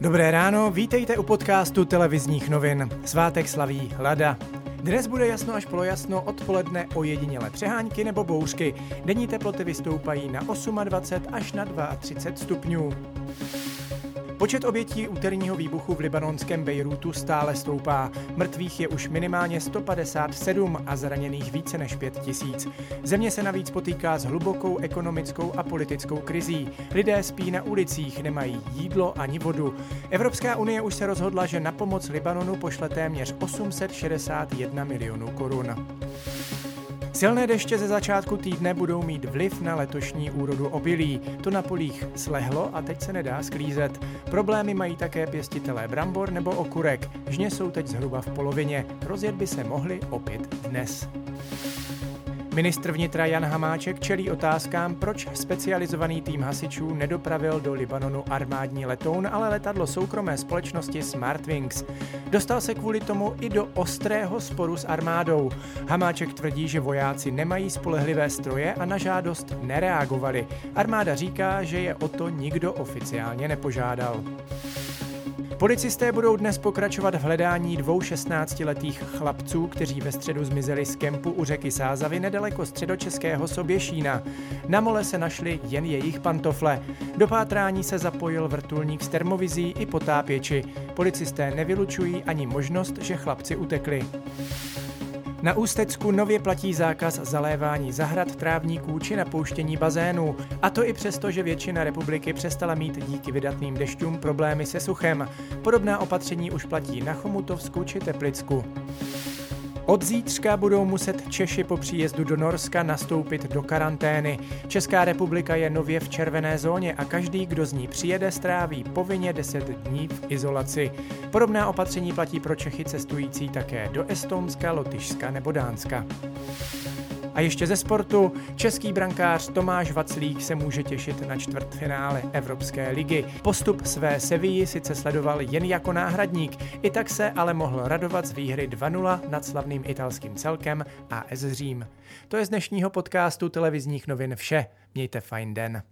Dobré ráno, vítejte u podcastu televizních novin. Svátek slaví Lada. Dnes bude jasno až polojasno, odpoledne ojedinělé přehánky nebo bouřky. Denní teploty vystoupají na 28 až na 32 stupňů. Počet obětí úterního výbuchu v libanonském Bejrútu stále stoupá. Mrtvých je už minimálně 157 a zraněných více než 5 tisíc. Země se navíc potýká s hlubokou ekonomickou a politickou krizí. Lidé spí na ulicích, nemají jídlo ani vodu. Evropská unie už se rozhodla, že na pomoc Libanonu pošle téměř 861 milionů korun. Silné deště ze začátku týdne budou mít vliv na letošní úrodu obilí. To na polích slehlo a teď se nedá sklízet. Problémy mají také pěstitelé brambor nebo okurek. Žně jsou teď zhruba v polovině. Rozjet by se mohly opět dnes. Ministr vnitra Jan Hamáček čelí otázkám, proč specializovaný tým hasičů nedopravil do Libanonu armádní letoun, ale letadlo soukromé společnosti Smartwings. Dostal se kvůli tomu i do ostrého sporu s armádou. Hamáček tvrdí, že vojáci nemají spolehlivé stroje a na žádost nereagovali. Armáda říká, že je o to nikdo oficiálně nepožádal. Policisté budou dnes pokračovat v hledání dvou 16-letých chlapců, kteří ve středu zmizeli z kempu u řeky Sázavy nedaleko středočeského Soběšína. Na mole se našly jen jejich pantofle. Do pátrání se zapojil vrtulník s termovizí i potápěči. Policisté nevylučují ani možnost, že chlapci utekli. Na Ústecku nově platí zákaz zalévání zahrad, trávníků či napouštění bazénů. A to i přesto, že většina republiky přestala mít díky vydatným dešťům problémy se suchem. Podobná opatření už platí na Chomutovsku či Teplicku. Od zítřka budou muset Češi po příjezdu do Norska nastoupit do karantény. Česká republika je nově v červené zóně a každý, kdo z ní přijede, stráví povinně 10 dní v izolaci. Podobná opatření platí pro Čechy cestující také do Estonska, Lotyšska nebo Dánska. A ještě ze sportu, český brankář Tomáš Vaclík se může těšit na čtvrtfinále Evropské ligy. Postup své Sevilly sice sledoval jen jako náhradník, i tak se ale mohl radovat z výhry 2-0 nad slavným italským celkem AS Řím. To je z dnešního podcastu televizních novin vše. Mějte fajn den.